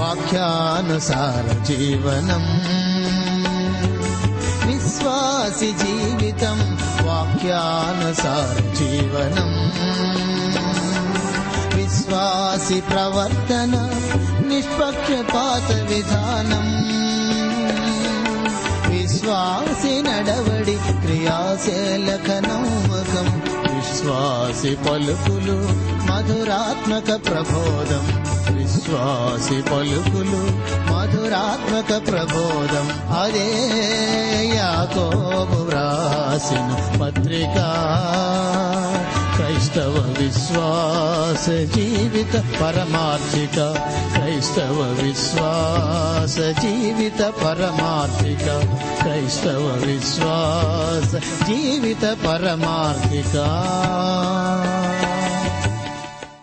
वाक्यानुसारीवनम् विश्वासि जीवितम् वाक्यानुसारजीवनम् विश्वासि प्रवर्तन निष्पक्षपातविधानम् विश्वासि नडवडि क्रियाशलखनोमकम् విశ్వాసి పలుకులు మధురాత్మక ప్రబోధం. విశ్వాసి పలుకులు మధురాత్మక ప్రబోధం. అదే యాకోబు వ్రాసిన పత్రిక. క్రైస్తవ విశ్వాస జీవిత పరమార్థిక. క్రైస్తవ విశ్వాస జీవిత పరమార్థిక. క్రైస్తవ విశ్వాస జీవిత పరమార్థిక.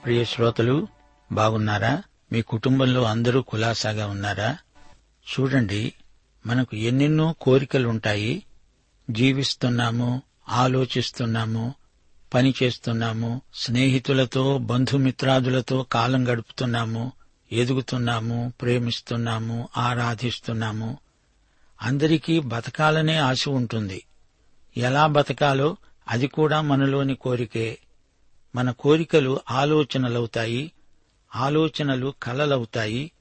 ప్రియ శ్రోతలు బాగున్నారా? మీ కుటుంబంలో అందరూ కులాసాగా ఉన్నారా? చూడండి మనకు ఎన్నెన్నో కోరికలుంటాయి. జీవిస్తున్నాము ఆలోచిస్తున్నాము పని చేస్తున్నాము స్నేహితులతో బంధుమిత్రాదులతో కాలం గడుపుతున్నాము ఎదుగుతున్నాము ప్రేమిస్తున్నాము ఆరాధిస్తున్నాము. అందరికీ బతకాలనే ఆశ ఉంటుంది. ఎలా బతకాలో అది కూడా మనలోని కోరికే. మన కోరికలు ఆలోచనలవుతాయి. ఆలోచనలు కలలవుతాయి.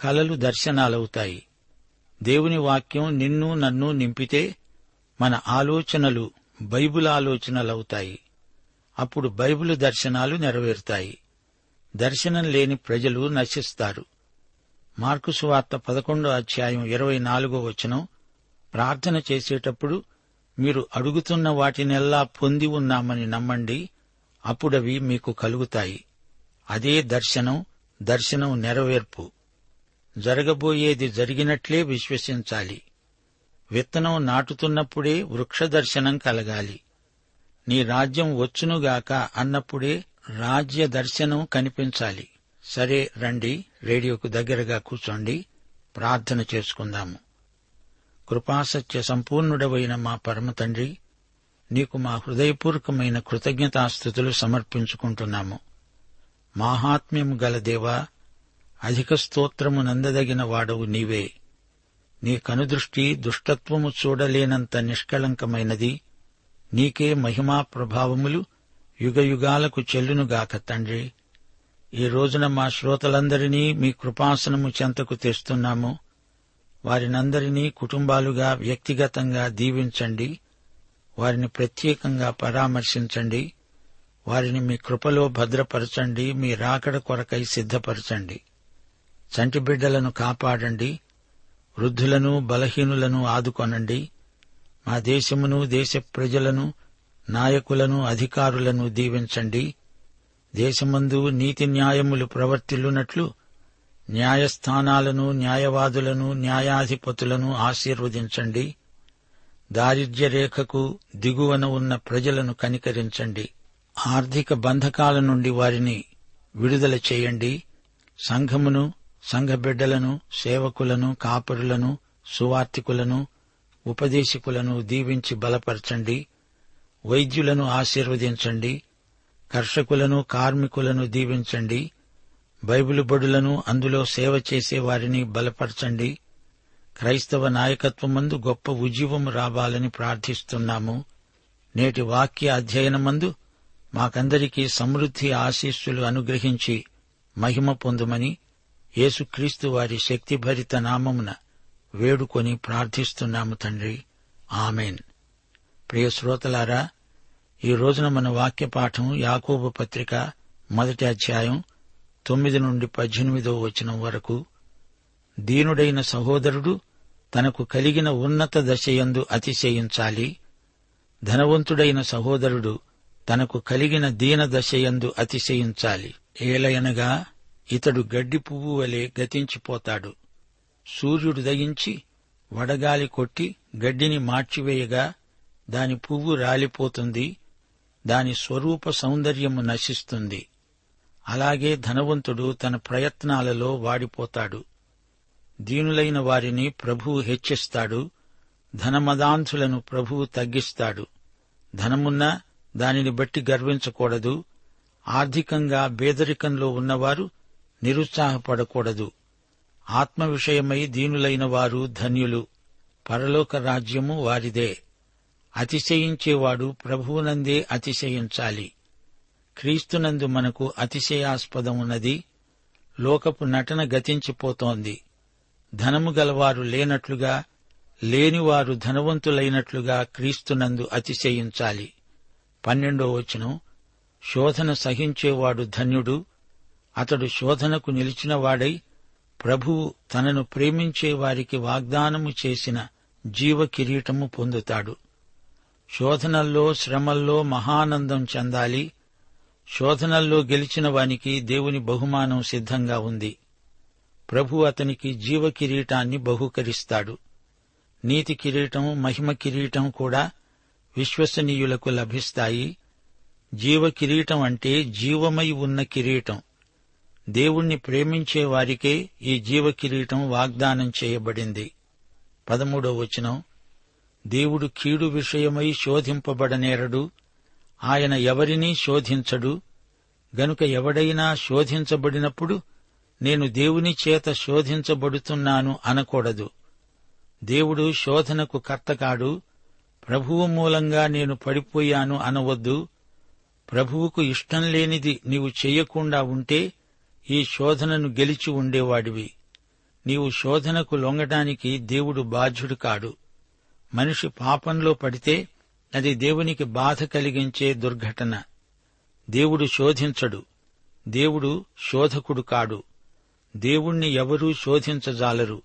కలలు దర్శనాలవుతాయి. దేవుని వాక్యం నిన్ను నన్ను నింపితే మన ఆలోచనలు బైబుల్ ఆలోచనలవుతాయి. అప్పుడు బైబిల్ దర్శనాలు నెరవేరుతాయి. దర్శనం లేని ప్రజలు నశిస్తారు. మార్కుసు వార్త పదకొండో అధ్యాయం ఇరవై నాలుగో వచనం ప్రార్థన చేసేటప్పుడు మీరు అడుగుతున్న వాటినెల్లా పొంది ఉన్నామని నమ్మండి అప్పుడవి మీకు కలుగుతాయి. అదే దర్శనం దర్శనం నెరవేర్పు. జరగబోయేది జరిగినట్లే విశ్వసించాలి. విత్తనం నాటుతున్నప్పుడే వృక్ష దర్శనం కలగాలి. నీ రాజ్యం వచ్చునుగాక అన్నప్పుడే రాజ్య దర్శనం కనిపించాలి. సరే రండి రేడియోకు దగ్గరగా కూర్చోండి ప్రార్థన చేసుకుందాము. కృపాసత్య సంపూర్ణుడవైన మా పరమ తండ్రి నీకు మా హృదయపూర్వకమైన కృతజ్ఞతాస్థుతులు సమర్పించుకుంటున్నాము. మాహాత్మ్యము గల దేవా అధిక స్తోత్రము నందదగిన వాడవు నీవే. నీ కనుదృష్టి దుష్టత్వము చూడలేనంత నిష్కళంకమైనది. నీకే మహిమా ప్రభావములు యుగయుగాలకు చెల్లునుగాక తండ్రి. ఈ రోజున మా శ్రోతలందరినీ మీ కృపాసనము చెంతకు తెస్తున్నాము. వారినందరినీ కుటుంబాలుగా వ్యక్తిగతంగా దీవించండి. వారిని ప్రత్యేకంగా పరామర్శించండి. వారిని మీ కృపలో భద్రపరచండి. మీ రాకడ కొరకై సిద్ధపరచండి. చంటి బిడ్డలను కాపాడండి. వృద్ధులను బలహీనులను ఆదుకొనండి. మా దేశమును దేశ ప్రజలను నాయకులను అధికారులను దీవించండి. దేశమందు నీతి న్యాయములు ప్రవర్తిల్లునట్లు న్యాయస్థానాలను న్యాయవాదులను న్యాయాధిపతులను ఆశీర్వదించండి. దారిద్ర్య రేఖకు దిగువన ఉన్న ప్రజలను కనికరించండి. ఆర్థిక బంధకాల నుండి వారిని విడుదల చేయండి. సంఘమును సంఘబిడ్డలను సేవకులను కాపరులను సువార్థికులను ఉపదేశకులను దీవించి బలపరచండి. వైద్యులను ఆశీర్వదించండి. కర్షకులను కార్మికులను దీవించండి. బైబిలు బడులను అందులో సేవ చేసే వారిని బలపరచండి. క్రైస్తవ నాయకత్వమందు గొప్ప ఉజీవం రావాలని ప్రార్థిస్తున్నాము. నేటి వాక్య అధ్యయనమందు మాకందరికీ సమృద్ధి ఆశీస్సులు అనుగ్రహించి మహిమ పొందుమని యేసుక్రీస్తు వారి శక్తిభరిత నామమున వేడుకొని ప్రార్థిస్తున్నాము తండ్రి. ఆమెన్. ప్రియ శ్రోతలారా ఈ రోజున మన వాక్య పాఠం యాకోబు పత్రిక మొదటి అధ్యాయం తొమ్మిది నుండి పద్దెనిమిదో వచనం వరకు దీనుడైన సహోదరుడు తనకు కలిగిన ఉన్నత దశయందు అతిశయించాలి. ధనవంతుడైన సహోదరుడు తనకు కలిగిన దీన దశయందు అతిశయించాలి. ఏలయనగా ఇతడు గడ్డి పువ్వు వలె గతించిపోతాడు. సూర్యుడు దగించి వడగాలి కొట్టి గడ్డిని మార్చివేయగా దాని పువ్వు రాలిపోతుంది. దాని స్వరూప సౌందర్యము నశిస్తుంది. అలాగే ధనవంతుడు తన ప్రయత్నాలలో వాడిపోతాడు. దీనులైన వారిని ప్రభువు హెచ్చిస్తాడు. ధనమదాంధులను ప్రభువు తగ్గిస్తాడు. ధనమున్నా దానిని బట్టి గర్వించకూడదు. ఆర్థికంగా పేదరికంలో ఉన్నవారు నిరుత్సాహపడకూడదు. ఆత్మ విషయమై దీనులైన వారు ధన్యులు. పరలోక రాజ్యము వారిదే. అతిశయించేవాడు ప్రభువునందే అతిశయించాలి. క్రీస్తునందు మనకు అతిశయాస్పదం ఉన్నది లోకపు నటన గతించిపోతోంది. ధనము గలవారు లేనట్లుగా లేనివారు ధనవంతులైనట్లుగా క్రీస్తునందు అతిశయించాలి. పన్నెండో వచనం. శోధన సహించేవాడు ధన్యుడు. అతడు శోధనకు నిలిచినవాడై ప్రభువు తనను ప్రేమించే వారికి వాగ్దానము చేసిన జీవ కిరీటము పొందుతాడు. శోధనల్లో శ్రమల్లో మహానందం చెందాలి. శోధనల్లో గెలిచిన వానికి దేవుని బహుమానం సిద్ధంగా ఉంది. ప్రభు అతనికి జీవ కిరీటాన్ని బహుకరిస్తాడు. నీతి కిరీటం మహిమ కిరీటం కూడా విశ్వసనీయులకు లభిస్తాయి. జీవ కిరీటం అంటే జీవమై ఉన్న కిరీటం. దేవుణ్ణి ప్రేమించే వారికే ఈ జీవ కిరీటం వాగ్దానం చేయబడింది. పదమూడో వచనం. దేవుడు కీడు విషయమై శోధింపబడనేరడు. ఆయన ఎవరినీ శోధించడు? గనుక ఎవడైనా శోధించబడినప్పుడు నేను దేవుని చేత శోధించబడుతున్నాను అనకూడదు. దేవుడు శోధనకు కర్తకాడు. ప్రభువు మూలంగా నేను పడిపోయాను అనవద్దు. ప్రభువుకు ఇష్టం లేనిది నీవు చెయ్యకుండా ఉంటే ఈ శోధనను గెలిచి ఉండేవాడివి. నీవు శోధనకు లొంగడానికి దేవుడు బాధ్యుడు కాడు. మనిషి పాపంలో పడితే అది దేవునికి బాధ కలిగించే దుర్ఘటన. దేవుడు శోధించడు. దేవుడు శోధకుడు కాడు. దేవుణ్ణి ఎవరూ శోధించజాలరు.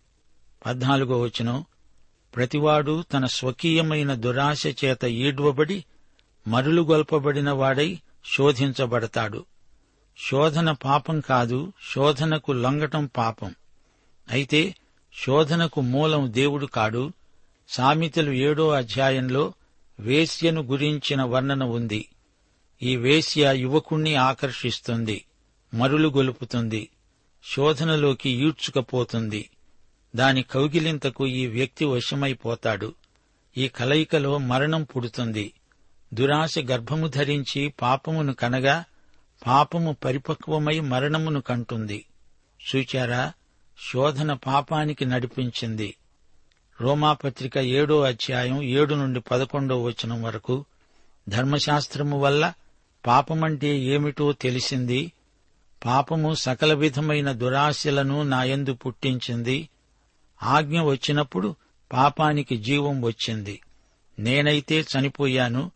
పద్నాలుగో వచనం. ప్రతివాడు తన స్వకీయమైన దురాశ చేత ఈడ్వబడి మరులుగొల్పబడిన వాడై శోధించబడతాడు. శోధన పాపం కాదు శోధనకు లొంగటం పాపం. అయితే శోధనకు మూలం దేవుడు కాడు. సామెతలు ఏడో అధ్యాయంలో వేశ్యను గురించిన వర్ణన ఉంది. ఈ వేశ్య యువకుణ్ణి ఆకర్షిస్తుంది మరులు గొలుపుతుంది శోధనలోకి ఈడ్చుకపోతుంది. దాని కౌగిలింతకు ఈ వ్యక్తి వశమైపోతాడు. ఈ కలయికలో మరణం పుడుతుంది. దురాశ గర్భము ధరించి పాపమును కనగా పాపము పరిపక్వమై మరణమును కంటుంది. చూచారా శోధన పాపానికి నడిపించింది. రోమాపత్రిక ఏడో అధ్యాయం ఏడు నుండి పదకొండో వచనం వరకు ధర్మశాస్త్రము వల్ల పాపమంటే ఏమిటో తెలిసింది. పాపము సకల విధమైన దురాశలను నాయందు పుట్టించింది. ఆజ్ఞ వచ్చినప్పుడు పాపానికి జీవం వచ్చింది. నేనైతే చనిపోయాను.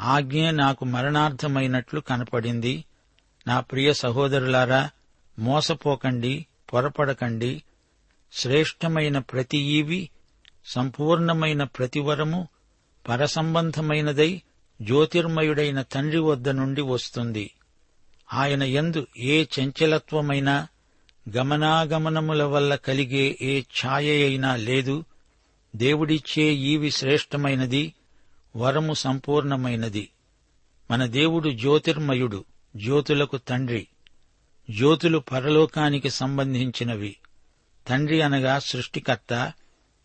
ఆజ్ఞే నాకు మరణార్థమైనట్లు కనపడింది. నా ప్రియ సహోదరులారా మోసపోకండి పొరపడకండి. శ్రేష్టమైన ప్రతి ఈవి సంపూర్ణమైన ప్రతివరము పరసంబంధమైనదై జ్యోతిర్మయుడైన తండ్రి వద్ద నుండి వస్తుంది. ఆయన ఎందు ఏ చంచలత్వమైనా గమనాగమనముల వల్ల కలిగే ఏ ఛాయ అయినా లేదు. దేవుడిచ్చే ఈవి శ్రేష్టమైనది వరము సంపూర్ణమైనది. మన దేవుడు జ్యోతిర్మయుడు జ్యోతులకు తండ్రి. జ్యోతులు పరలోకానికి సంబంధించినవి. తండ్రి అనగా సృష్టికర్త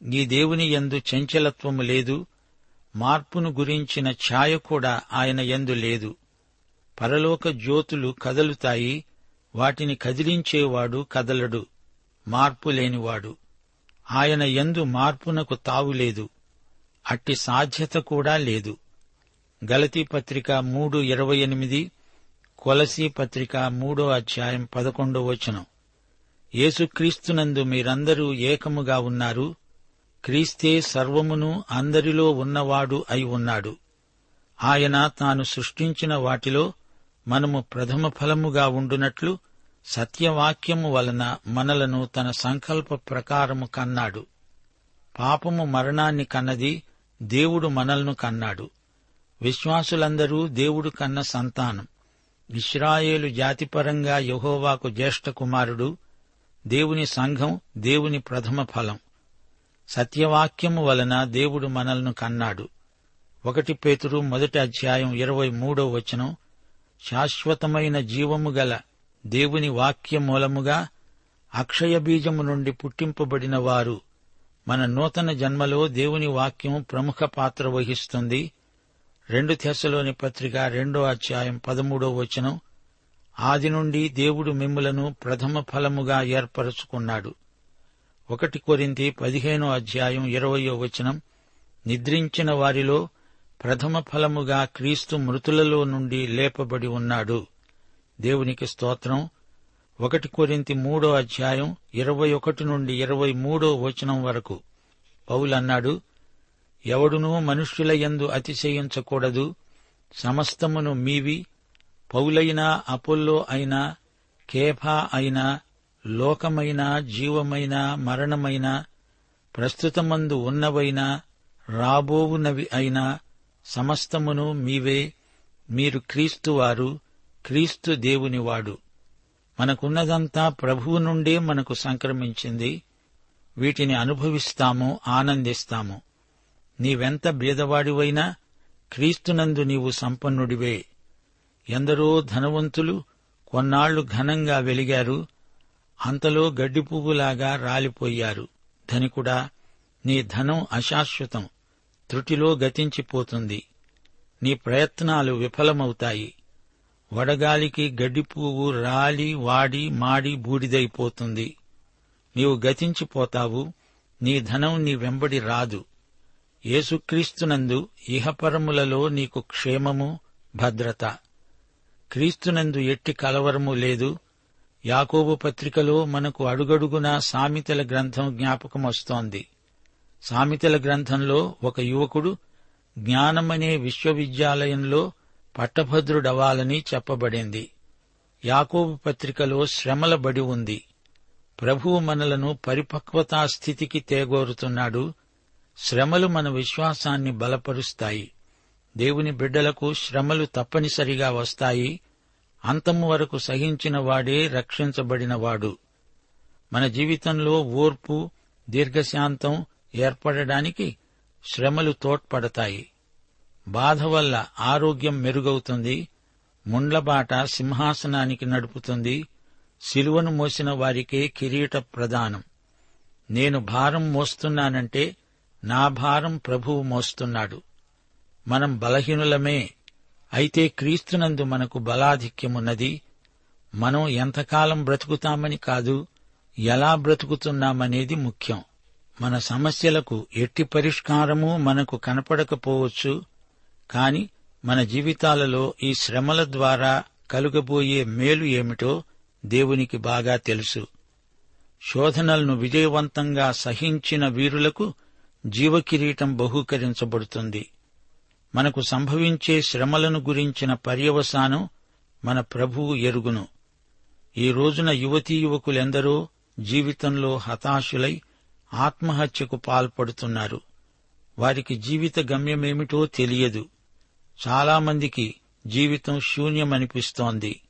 నీ దేవుని యందు చంచలత్వము లేదు మార్పును గురించిన ఛాయ కూడా ఆయన యందు లేదు. పరలోక జ్యోతులు కదలుతాయి వాటిని కదిలించేవాడు కదలడు మార్పు లేనివాడు. ఆయన యందు మార్పునకు తావులేదు అట్టి సాధ్యత కూడా లేదు. గలతీ పత్రిక మూడు ఇరవై ఎనిమిది కొలసీ పత్రిక మూడో అధ్యాయం పదకొండో వచనం. యేసుక్రీస్తునందు మీరందరూ ఏకముగా ఉన్నారు క్రీస్తే సర్వమును అందరిలో ఉన్నవాడు అయి ఉన్నాడు. ఆయన తాను సృష్టించిన వాటిలో మనము ప్రథమ ఫలముగా ఉండునట్లు సత్యవాక్యము వలన మనలను తన సంకల్ప ప్రకారము కన్నాడు. పాపము మరణాన్ని కన్నది దేవుడు మనల్ను కన్నాడు. విశ్వాసులందరూ దేవుడు కన్న సంతానం. ఇస్రాయేలు జాతిపరంగా యహోవాకు జ్యేష్ఠ కుమారుడు. దేవుని సంఘం దేవుని ప్రథమ ఫలం. సత్యవాక్యము వలన దేవుడు మనల్ని కన్నాడు. ఒకటి పేతురు మొదటి అధ్యాయం ఇరవై మూడో వచనం శాశ్వతమైన జీవము గల దేవుని వాక్య మూలముగా అక్షయ బీజము నుండి పుట్టింపబడిన వారు మన నూతన జన్మలో దేవుని వాక్యం ప్రముఖ పాత్ర వహిస్తుంది. రెండు తెశలోని పత్రిక రెండో అధ్యాయం పదమూడో వచనం ఆది నుండి దేవుడు మిమ్ములను ప్రథమ ఫలముగా ఏర్పరచుకున్నాడు. ఒకటి కొరింతి పదిహేనో అధ్యాయం ఇరవయో వచనం. నిద్రించిన వారిలో ప్రథమ ఫలముగా క్రీస్తు మృతులలో నుండి లేపబడి ఉన్నాడు. దేవునికి స్తోత్రం. ఒకటి కొరింతి మూడో అధ్యాయం ఇరవై ఒకటి నుండి ఇరవై మూడో వచనం వరకు. పౌలన్నాడు ఎవడునూ మనుష్యుల యందు అతిశయించకూడదు. సమస్తమును మీవి. పౌలైనా అపోల్లో అయినా కేఫా అయినా లోకమైన జీవమైన మరణమైన ప్రస్తుతమందు ఉన్నవైనా రాబోవునవి అయినా సమస్తమును మీవే మీరు క్రీస్తువారు క్రీస్తు దేవునివాడు మనకున్నదంతా ప్రభువు నుండే మనకు సంక్రమించింది. వీటిని అనుభవిస్తాము ఆనందిస్తాము. నీవెంత బీదవాడివైనా క్రీస్తునందు నీవు సంపన్నుడివే. ఎందరో ధనవంతులు కొన్నాళ్ళు ఘనంగా వెలిగారు. అంతలో గడ్డి పువ్వులాగా రాలిపోయారు. ధనికుడా నీ ధనం అశాశ్వతం. త్రుటిలో గతించిపోతుంది. నీ ప్రయత్నాలు విఫలమవుతాయి. వడగాలికి గడ్డి పువ్వు రాలి వాడి మాడి బూడిదైపోతుంది. నీవు గతించిపోతావు. నీ ధనం నీ వెంబడి రాదు. యేసుక్రీస్తునందు ఇహపరములలో నీకు క్షేమము భద్రత. క్రీస్తునందు ఎట్టి కలవరము లేదు. యాకోబు పత్రికలో మనకు అడుగడుగునా సామెతల గ్రంథం జ్ఞాపకం వస్తోంది సామెతల గ్రంథంలో ఒక యువకుడు జ్ఞానమనే విశ్వవిద్యాలయంలో పట్టభద్రుడవాలని చెప్పబడింది. యాకోబు పత్రికలో శ్రమల బడి ఉంది. ప్రభువు మనలను పరిపక్వతా స్థితికి తేగోరుతున్నాడు. శ్రమలు మన విశ్వాసాన్ని బలపరుస్తాయి. దేవుని బిడ్డలకు శ్రమలు తప్పనిసరిగా వస్తాయి. అంతము వరకు సహించిన వాడే రక్షించబడినవాడు. మన జీవితంలో ఓర్పు దీర్ఘశాంతం ఏర్పడడానికి శ్రమలు తోడ్పడతాయి. బాధ వల్ల ఆరోగ్యం మెరుగవుతుంది ముండ్లబాట సింహాసనానికి నడుపుతుంది సిలువను మోసిన వారికే కిరీట ప్రదానం నేను భారం మోస్తున్నానంటే నా భారం ప్రభువు మోస్తున్నాడు. మనం బలహీనులమే అయితే క్రీస్తునందు మనకు బలాధిక్యమున్నది. మనం ఎంతకాలం బ్రతుకుతామని కాదు ఎలా బ్రతుకుతున్నామనేది ముఖ్యం. మన సమస్యలకు ఎట్టి పరిష్కారము మనకు కనపడకపోవచ్చు కాని మన జీవితాలలో ఈ శ్రమల ద్వారా కలుగబోయే మేలు ఏమిటో దేవునికి బాగా తెలుసు. శోధనలను విజయవంతంగా సహించిన వీరులకు జీవకిరీటం బహూకరించబడుతుంది. మనకు సంభవించే శ్రమలను గురించిన పర్యవసానం మన ప్రభువు ఎరుగును. ఈ రోజున యువతీ యువకులెందరో జీవితంలో హతాశులై ఆత్మహత్యకు పాల్పడుతున్నారు. వారికి జీవిత గమ్యమేమిటో తెలియదు. చాలామందికి జీవితం శూన్యమనిపిస్తోంది.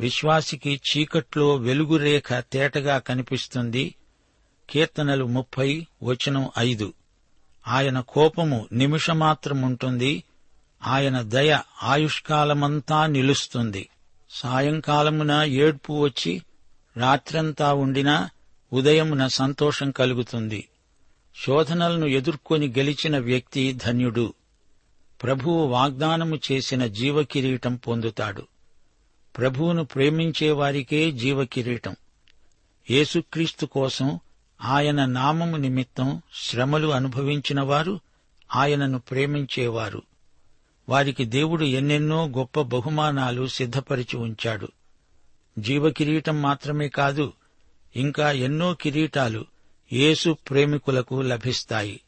విశ్వాసికి చీకట్లో వెలుగురేఖ తేటగా కనిపిస్తుంది. కీర్తనలు ముప్పై వచనం ఐదు. ఆయన కోపము నిమిషమాత్రముంటుంది ఆయన దయ ఆయుష్కాలమంతా నిలుస్తుంది. సాయంకాలమున ఏడ్పు వచ్చి రాత్రంతా ఉండినా ఉదయమున సంతోషం కలుగుతుంది. శోధనలను ఎదుర్కొని గెలిచిన వ్యక్తి ధన్యుడు. ప్రభువు వాగ్దానము చేసిన జీవకిరీటం పొందుతాడు. ప్రభువును ప్రేమించే వారికే జీవకిరీటం. యేసుక్రీస్తు కోసం ఆయన నామము నిమిత్తం శ్రమలు అనుభవించిన వారు ఆయనను ప్రేమించేవారు. వారికి దేవుడు ఎన్నెన్నో గొప్ప బహుమానాలు సిద్ధపరిచి ఉంచాడు. జీవకిరీటం మాత్రమే కాదు ఇంకా ఎన్నో కిరీటాలు యేసు ప్రేమికులకు లభిస్తాయి.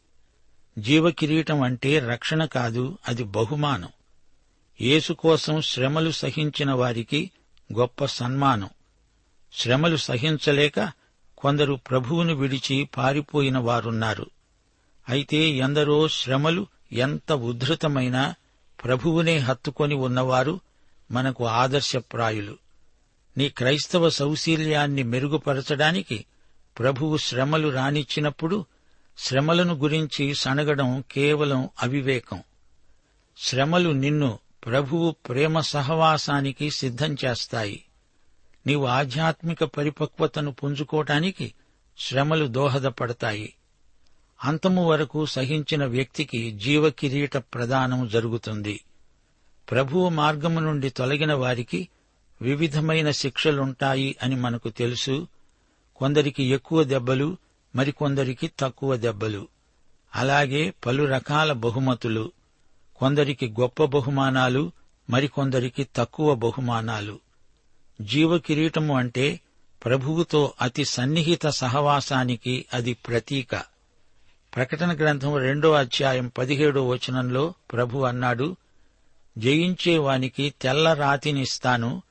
జీవకిరీటం అంటే రక్షణ కాదు అది బహుమానం. యేసు కోసం శ్రమలు సహించిన వారికి గొప్ప సన్మానం. శ్రమలు సహించలేక కొందరు ప్రభువును విడిచి పారిపోయిన వారున్నారు. అయితే ఎందరో శ్రమలు ఎంత ఉద్ధృతమైనా ప్రభువునే హత్తుకొని ఉన్నవారు మనకు ఆదర్శప్రాయులు. నీ క్రైస్తవ సౌశీల్యాన్ని మెరుగుపరచడానికి ప్రభువు శ్రమలు రానిచ్చినప్పుడు శ్రమలను గురించి సనగడం కేవలం అవివేకం. శ్రమలు నిన్ను ప్రభువు ప్రేమ సహవాసానికి సిద్ధం చేస్తాయి. నీవు ఆధ్యాత్మిక పరిపక్వతను పుంజుకోటానికి శ్రమలు దోహదపడతాయి. అంతము వరకు సహించిన వ్యక్తికి జీవకిరీట ప్రదానం జరుగుతుంది. ప్రభువు మార్గము నుండి తొలగిన వారికి వివిధమైన శిక్షలుంటాయి అని మనకు తెలుసు. కొందరికి ఎక్కువ దెబ్బలు మరికొందరికి తక్కువ దెబ్బలు. అలాగే పలు రకాల బహుమతులు. కొందరికి గొప్ప బహుమానాలు మరికొందరికి తక్కువ బహుమానాలు. జీవకిరీటము అంటే ప్రభువుతో అతి సన్నిహిత సహవాసానికి అది ప్రతీక. ప్రకటన గ్రంథం రెండో అధ్యాయం పదిహేడో వచనంలో ప్రభు అన్నాడు జయించేవానికి తెల్ల రాతినిస్తాను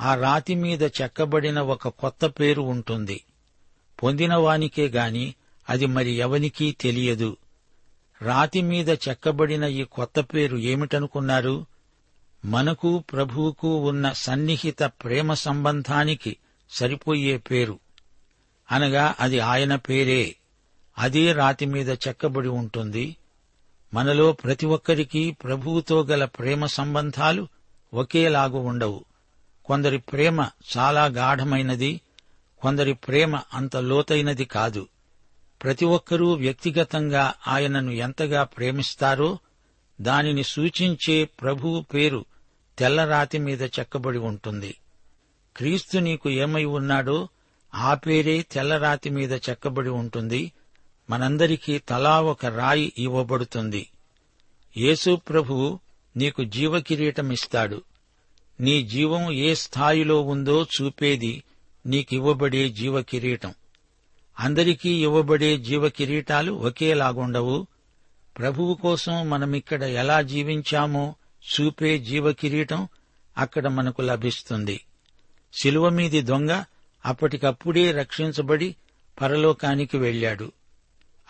ఆ రాతి మీద చెక్కబడిన ఒక కొత్త పేరు ఉంటుంది. పొందినవానికే గాని అది మరి ఎవనికీ తెలియదు. రాతి మీద చెక్కబడిన ఈ కొత్త పేరు ఏమిటనుకున్నారు? మనకు ప్రభువుకు ఉన్న సన్నిహిత ప్రేమ సంబంధానికి సరిపోయే పేరు. అనగా అది ఆయన పేరే. అదే రాతి మీద చెక్కబడి ఉంటుంది. మనలో ప్రతి ఒక్కరికి ప్రభువుతో గల ప్రేమ సంబంధాలు ఒకేలాగు ఉండవు. కొందరి ప్రేమ చాలా గాఢమైనది కొందరి ప్రేమ అంత లోతైనది కాదు. ప్రతి ఒక్కరూ వ్యక్తిగతంగా ఆయనను ఎంతగా ప్రేమిస్తారో దానిని సూచించే ప్రభువు పేరు తెల్లరాతి మీద చెక్కబడి ఉంటుంది. క్రీస్తు నీకు ఏమై ఉన్నాడో ఆ పేరే తెల్లరాతి మీద చెక్కబడి ఉంటుంది. మనందరికీ తలా ఒక రాయి ఇవ్వబడుతుంది. యేసు ప్రభువు నీకు జీవకిరీటమిస్తాడు. నీ జీవం ఏ స్థాయిలో ఉందో చూపేది నీకివ్వబడే జీవకిరీటం. అందరికీ ఇవ్వబడే జీవకిరీటాలు ఒకేలాగుండవు. ప్రభువు కోసం మనమిక్కడ ఎలా జీవించామో చూపే జీవకిరీటం అక్కడ మనకు లభిస్తుంది. శిలువ మీది దొంగ అప్పటికప్పుడే రక్షించబడి పరలోకానికి వెళ్ళాడు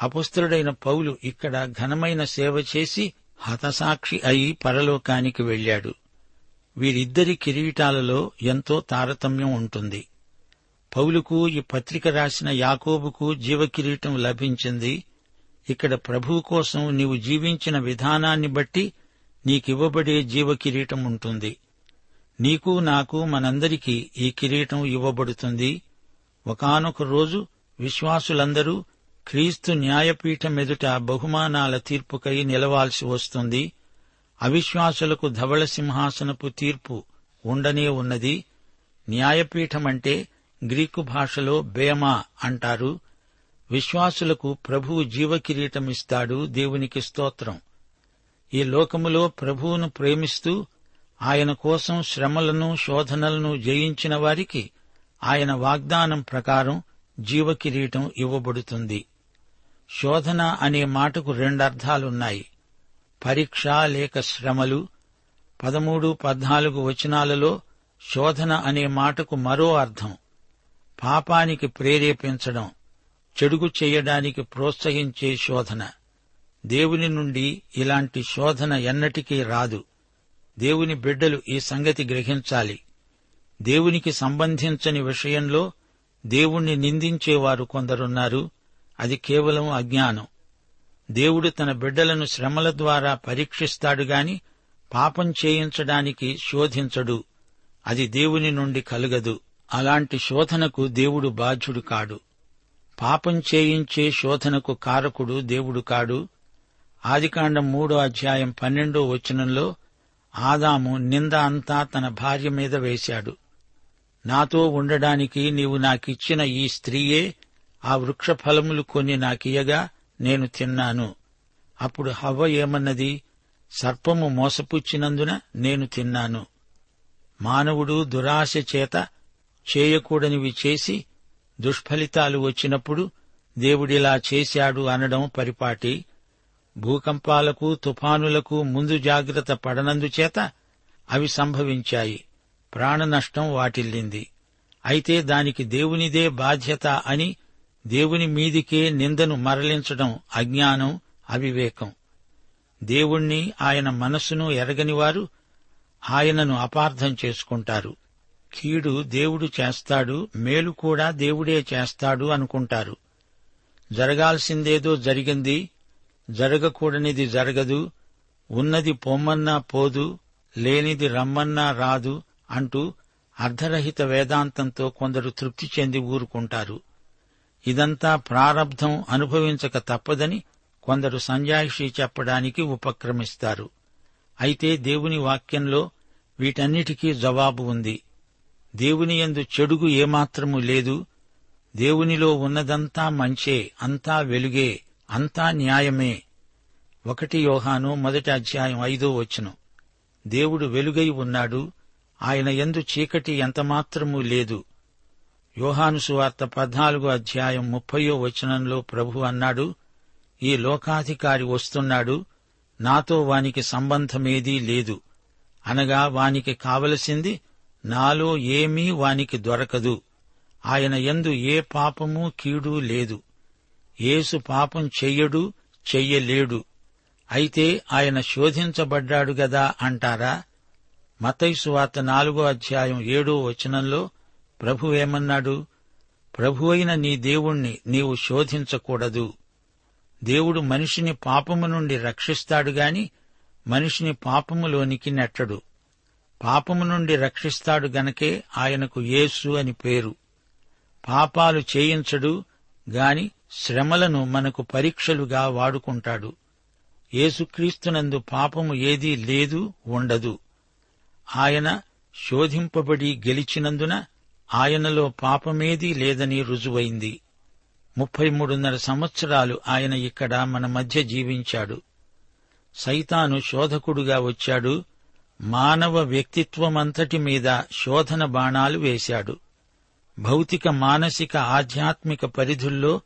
అపుస్తుడైన పౌలు ఇక్కడ ఘనమైన సేవ చేసి హతసాక్షి అయి పరలోకానికి వెళ్ళాడు వీరిద్దరి కిరీటాలలో ఎంతో తారతమ్యం ఉంటుంది. పౌలుకు ఈ పత్రిక రాసిన యాకోబుకు జీవకిరీటం లభించింది. ఇక్కడ ప్రభువు కోసం నీవు జీవించిన విధానాన్ని బట్టి నీకివ్వబడే జీవకిరీటం ఉంటుంది నీకు నాకు మనందరికీ ఈ కిరీటం ఇవ్వబడుతుంది. ఒకానొక రోజు విశ్వాసులందరూ క్రీస్తు న్యాయపీఠం ఎదుట బహుమానాల తీర్పుకై నిలవాల్సి వస్తుంది. అవిశ్వాసులకు ధవళ సింహాసనపు తీర్పు ఉండనే ఉన్నది. న్యాయపీఠమంటే గ్రీకు భాషలో బేమా అంటారు. విశ్వాసులకు ప్రభువు జీవకిరీటమిస్తాడు దేవునికి స్తోత్రం. ఈ లోకములో ప్రభువును ప్రేమిస్తూ ఆయన కోసం శ్రమలను శోధనలను జయించిన వారికి ఆయన వాగ్దానం ప్రకారం జీవకిరీటం ఇవ్వబడుతుంది. శోధన అనే మాటకు రెండర్థాలున్నాయి. పరీక్ష లేక శ్రమలు పదమూడు పద్నాలుగు వచనాలలో శోధన అనే మాటకు మరో అర్థం. పాపానికి ప్రేరేపించడం చెడుగు చేయడానికి ప్రోత్సహించే శోధన. దేవుని నుండి ఇలాంటి శోధన ఎన్నటికీ రాదు. దేవుని బిడ్డలు ఈ సంగతి గ్రహించాలి. దేవునికి సంబంధించని విషయంలో దేవుణ్ణి నిందించేవారు కొందరున్నారు. అది కేవలం అజ్ఞానం. దేవుడు తన బిడ్డలను శ్రమల ద్వారా పరీక్షిస్తాడు గాని పాపం చేయించడానికి శోధించడు. అది దేవుని నుండి కలుగదు. అలాంటి శోధనకు దేవుడు బాధ్యుడు కాడు. పాపం చేయించే శోధనకు కారకుడు దేవుడు కాడు. ఆదికాండం మూడో అధ్యాయం పన్నెండో వచనంలో ఆదాము నింద అంతా తన భార్య మీద వేశాడు. నాతో ఉండడానికి నీవు నాకిచ్చిన ఈ స్త్రీయే ఆ వృక్ష ఫలములు కొన్ని నాకియగా నేను తిన్నాను. అప్పుడు హవ్వ ఏమన్నది? సర్పము మోసపుచ్చినందున నేను తిన్నాను. మానవుడు దురాశ చేత చేయకూడనివి చేసి దుష్ఫలితాలు వచ్చినప్పుడు దేవుడిలా చేశాడు అనడం పరిపాటి. భూకంపాలకు తుఫానులకు ముందు జాగ్రత్త పడనందుచేత అవి సంభవించాయి. ప్రాణనష్టం వాటిల్లింది. అయితే దానికి దేవునిదే బాధ్యత అని దేవుని మీదికే నిందను మరలించడం అజ్ఞానం అవివేకం. దేవుణ్ణి ఆయన మనస్సును ఎరగనివారు ఆయనను అపార్థం చేసుకుంటారు. కీడు దేవుడు చేస్తాడు మేలు కూడా దేవుడే చేస్తాడు అనుకుంటారు. జరగాల్సిందేదో జరిగింది జరగకూడనిది జరగదు ఉన్నది పొమ్మన్నా పోదు లేనిది రమ్మన్నా రాదు అంటూ అర్ధరహిత వేదాంతంతో కొందరు తృప్తి చెంది ఊరుకుంటారు. ఇదంతా ప్రారబ్ధం అనుభవించక తప్పదని కొందరు సంజాయిషి చెప్పడానికి ఉపక్రమిస్తారు. అయితే దేవుని వాక్యంలో వీటన్నిటికీ జవాబు ఉంది. దేవుని యందు చెడుగు ఏమాత్రము లేదు. దేవునిలో ఉన్నదంతా మంచే అంతా వెలుగే. అంతా న్యాయమే. ఒకటి యోహాను మొదటి అధ్యాయం ఐదో వచనం. దేవుడు వెలుగై ఉన్నాడు ఆయన ఎందు చీకటి ఎంతమాత్రమూ లేదు. యోహాను సువార్త పద్నాలుగో అధ్యాయం ముప్పయో వచనంలో ప్రభు అన్నాడు ఈ లోకాధికారి వస్తున్నాడు నాతో వానికి సంబంధమేదీ లేదు. అనగా వానికి కావలసింది నాలో ఏమీ వానికి దొరకదు. ఆయన ఎందు ఏ పాపమూ కీడూ లేదు. యేసు పాపం చెయ్యడు చెయ్యలేడు. అయితే ఆయన శోధించబడ్డాడు గదా అంటారా? మతైసు వార్త నాలుగో అధ్యాయం ఏడో వచనంలో ప్రభు ఏమన్నాడు ప్రభువైన నీ దేవుణ్ణి నీవు శోధించకూడదు. దేవుడు మనిషిని పాపము నుండి రక్షిస్తాడు గాని మనిషిని పాపములోనికి నెట్టడు. పాపము నుండి రక్షిస్తాడు గనకే ఆయనకు యేసు అని పేరు. పాపాలు చేయించడు గాని శ్రమలను మనకు పరీక్షలుగా వాడుకుంటాడు. యేసుక్రీస్తునందు పాపము ఏదీ లేదు ఉండదు. ఆయన శోధింపబడి గెలిచినందున ఆయనలో పాపమేదీ లేదని రుజువైంది. ముప్పై మూడున్నర సంవత్సరాలు ఆయన ఇక్కడ మన మధ్య జీవించాడు. సైతాను శోధకుడుగా వచ్చాడు. మానవ వ్యక్తిత్వమంతటి మీద శోధన బాణాలు వేశాడు. భౌతిక మానసిక ఆధ్యాత్మిక పరిధుల్లో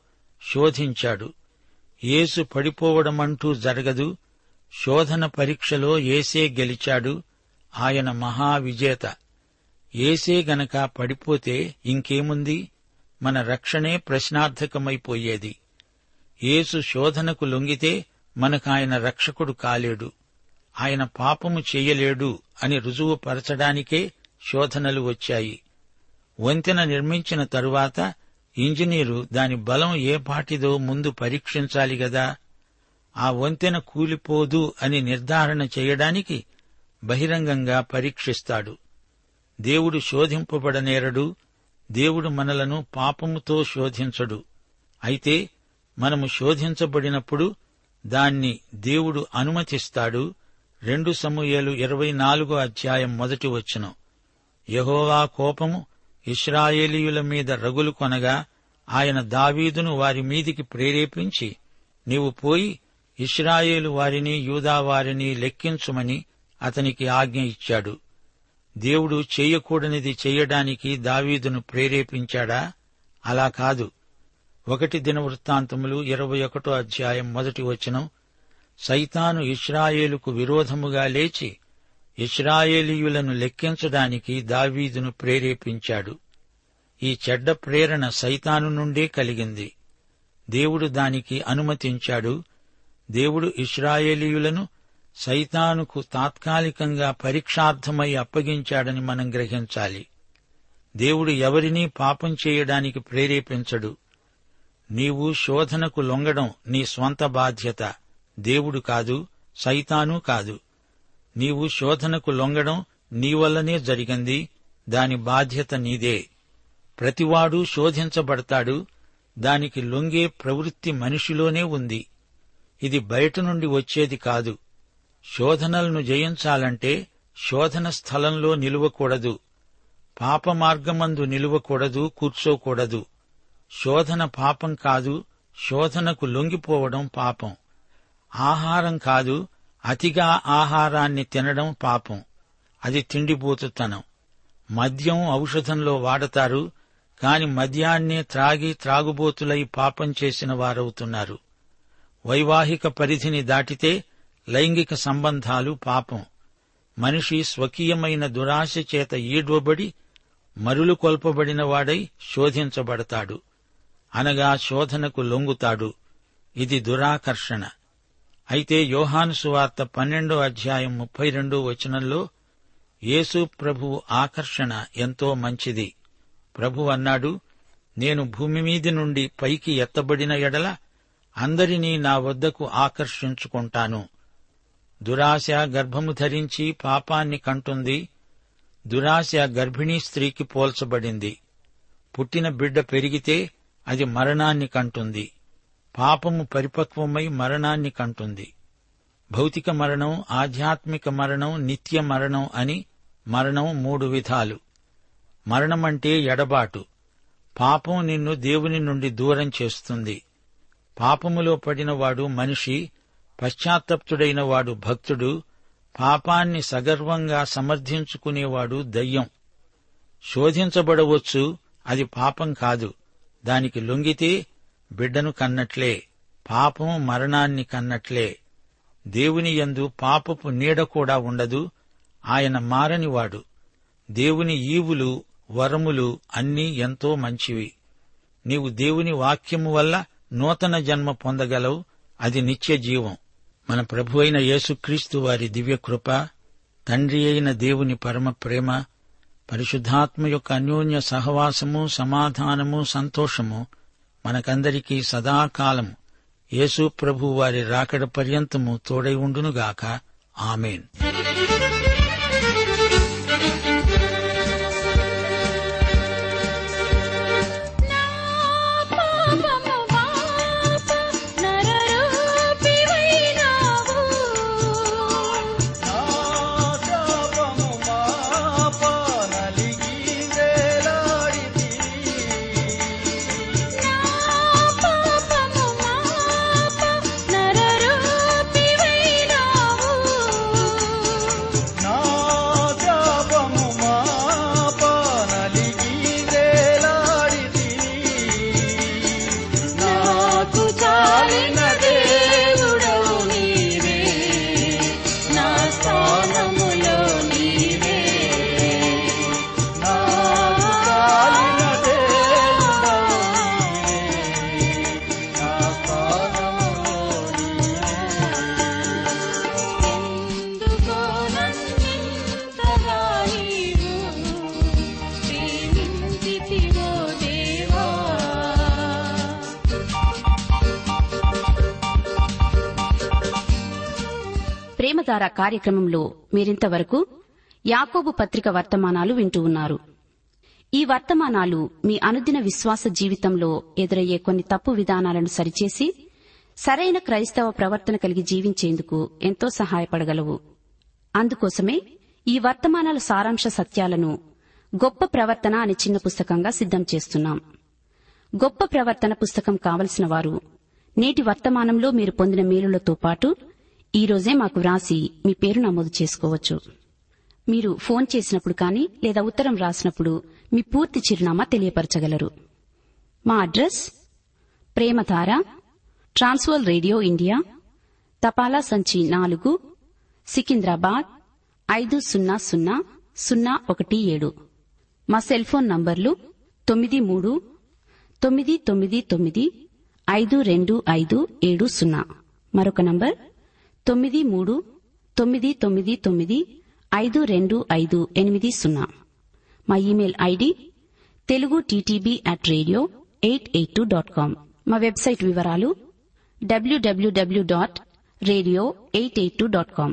శోధించాడు. యేసు పడిపోవడమంటూ జరగదు. శోధన పరీక్షలో ఏసే గెలిచాడు. ఆయన మహావిజేత. ఏసే గనక పడిపోతే ఇంకేముంది? మన రక్షణే ప్రశ్నార్థకమైపోయేది. యేసు శోధనకు లొంగితే మనకాయన రక్షకుడు కాలేడు. ఆయన పాపము చెయ్యలేడు అని రుజువుపరచడానికే శోధనలు వచ్చాయి. వంతెన నిర్మించిన తరువాత ఇంజనీరు దాని బలం ఏ పాటిదో ముందు పరీక్షించాలి గదా. ఆ వంతెన కూలిపోదు అని నిర్ధారణ చేయడానికి బహిరంగంగా పరీక్షిస్తాడు. దేవుడు శోధింపబడనేరడు దేవుడు మనలను పాపముతో శోధించడు. అయితే మనము శోధించబడినప్పుడు దాన్ని దేవుడు అనుమతిస్తాడు. రెండు సమూహలు ఇరవై నాలుగో అధ్యాయం మొదటి వచనం. యహోవా కోపము ఇస్రాయేలీయుల మీద రగులు కొనగా ఆయన దావీదును వారి మీదికి ప్రేరేపించి నీవు పోయి ఇస్రాయేలు వారిని యూదా వారిని లెక్కించుమని అతనికి ఆజ్ఞ ఇచ్చాడు. దేవుడు చేయకూడనిది చేయడానికి దావీదును ప్రేరేపించాడా? అలా కాదు. ఒకటి దినవృత్తాంతములు ఇరవై ఒకటో అధ్యాయం మొదటి వచనం సైతాను ఇస్రాయేలుకు విరోధముగా లేచి ఇస్రాయేలీయులను లెక్కించడానికి దావీదును ప్రేరేపించాడు. ఈ చెడ్డ ప్రేరణ సైతాను నుండే కలిగింది. దేవుడు దానికి అనుమతించాడు. దేవుడు ఇస్రాయేలీయులను సైతానుకు తాత్కాలికంగా పరీక్షార్థమై అప్పగించాడని మనం గ్రహించాలి. దేవుడు ఎవరినీ పాపం చేయడానికి ప్రేరేపించడు. నీవు శోధనకు లొంగడం నీ స్వంత బాధ్యత. దేవుడు కాదు సైతాను కాదు. నీవు శోధనకు లొంగడం నీ వల్లనే జరిగింది. దాని బాధ్యత నీదే. ప్రతివాడు శోధించబడతాడు. దానికి లొంగే ప్రవృత్తి మనిషిలోనే ఉంది. ఇది బయట నుండి వచ్చేది కాదు. శోధనలను జయించాలంటే శోధన స్థలంలో నిలువకూడదు. పాప మార్గమందు నిలువకూడదు కూర్చోకూడదు. శోధన పాపం కాదు శోధనకు లొంగిపోవడం పాపం. ఆహారం కాదు అతిగా ఆహారాన్ని తినడం పాపం. అది తిండిపోతుతనం. మద్యం ఔషధంలో వాడతారు కాని మద్యాన్నే త్రాగి త్రాగుబోతులై పాపం చేసిన వారవుతున్నారు. వైవాహిక పరిధిని దాటితే లైంగిక సంబంధాలు పాపం. మనిషి స్వకీయమైన దురాశ చేత ఈడ్వబడి మరులు కొల్పబడిన వాడై శోధించబడతాడు. అనగా శోధనకు లొంగుతాడు. ఇది దురాకర్షణ. అయితే యోహాను సువార్త పన్నెండో అధ్యాయం ముప్పై రెండో వచనంలో యేసు ప్రభు ఆకర్షణ ఎంతో మంచిది. ప్రభు అన్నాడు నేను భూమి మీది నుండి పైకి ఎత్తబడిన ఎడల అందరినీ నా వద్దకు ఆకర్షించుకుంటాను. దురాశ గర్భము ధరించి పాపాన్ని కంటుంది. దురాశ గర్భిణీ స్త్రీకి పోల్చబడింది. పుట్టిన బిడ్డ పెరిగితే అది మరణాన్ని కంటుంది. పాపము పరిపక్వమై మరణాన్ని కంటుంది. భౌతిక మరణం ఆధ్యాత్మిక మరణం నిత్య మరణం అని మరణం మూడు విధాలు. మరణమంటే ఎడబాటు. పాపం నిన్ను దేవుని నుండి దూరం చేస్తుంది. పాపములో పడినవాడు మనిషి పశ్చాత్తప్తుడైన వాడు భక్తుడు పాపాన్ని సగర్వంగా సమర్థించుకునేవాడు దయ్యం. శోధించబడవచ్చు అది పాపం కాదు. దానికి లొంగితే బిడ్డను కన్నట్లే పాపం మరణాన్ని కన్నట్లే. దేవుని యందు పాపపు నీడ కూడా ఉండదు ఆయన మారనివాడు. దేవుని ఈవులు వరములు అన్నీ ఎంతో మంచివి. నీవు దేవుని వాక్యము వల్ల నూతన జన్మ పొందగలవు అది నిత్య జీవం. మన ప్రభు అయిన యేసుక్రీస్తు వారి దివ్యకృప తండ్రి అయిన దేవుని పరమ ప్రేమ పరిశుద్ధాత్మ యొక్క అన్యోన్య సహవాసము సమాధానము సంతోషము మనకందరికీ సదాకాలం యేసు ప్రభు వారి రాకడ పర్యంతము తోడై ఉండునుగాక. ఆమెన్. ప్రేమధార కార్యక్రమంలో మీరింతవరకు యాకోబు పత్రిక వర్తమానాలు వింటూ ఉన్నారు. ఈ వర్తమానాలు మీ అనుదిన విశ్వాస జీవితంలో ఎదురయ్యే కొన్ని తప్పు విధానాలను సరిచేసి సరైన క్రైస్తవ ప్రవర్తన కలిగి జీవించేందుకు ఎంతో సహాయపడగలవు. అందుకోసమే ఈ వర్తమానాల సారాంశ సత్యాలను గొప్ప ప్రవర్తన అనే చిన్న పుస్తకంగా సిద్దం చేస్తున్నాం. గొప్ప ప్రవర్తన పుస్తకం కావలసిన వారు నేటి వర్తమానంలో మీరు పొందిన మేలులతో పాటు ఈ రోజే మాకు వ్రాసి మీ పేరు నమోదు చేసుకోవచ్చు. మీరు ఫోన్ చేసినప్పుడు కానీ లేదా ఉత్తరం రాసినప్పుడు మీ పూర్తి చిరునామా తెలియపరచగలరు. మా address? Premadhara trans world radio India తపాలా సంచి నాలుగు సికింద్రాబాద్ ఐదు సున్నా సున్నా సున్నా ఒకటి ఏడు. మా సెల్ ఫోన్ నంబర్లు తొమ్మిది మూడు తొమ్మిది తొమ్మిది తొమ్మిది ఐదు రెండు ఐదు ఏడు సున్నా. మరొక నంబర్? తొమ్మిది మూడు తొమ్మిది తొమ్మిది తొమ్మిది ఐదు రెండు ఐదు ఎనిమిది సున్నా. మా email ID Telugu TTB at radio eight eight two dot com మా వెబ్సైట్ వివరాలు WWW dot radio eight eight two dot com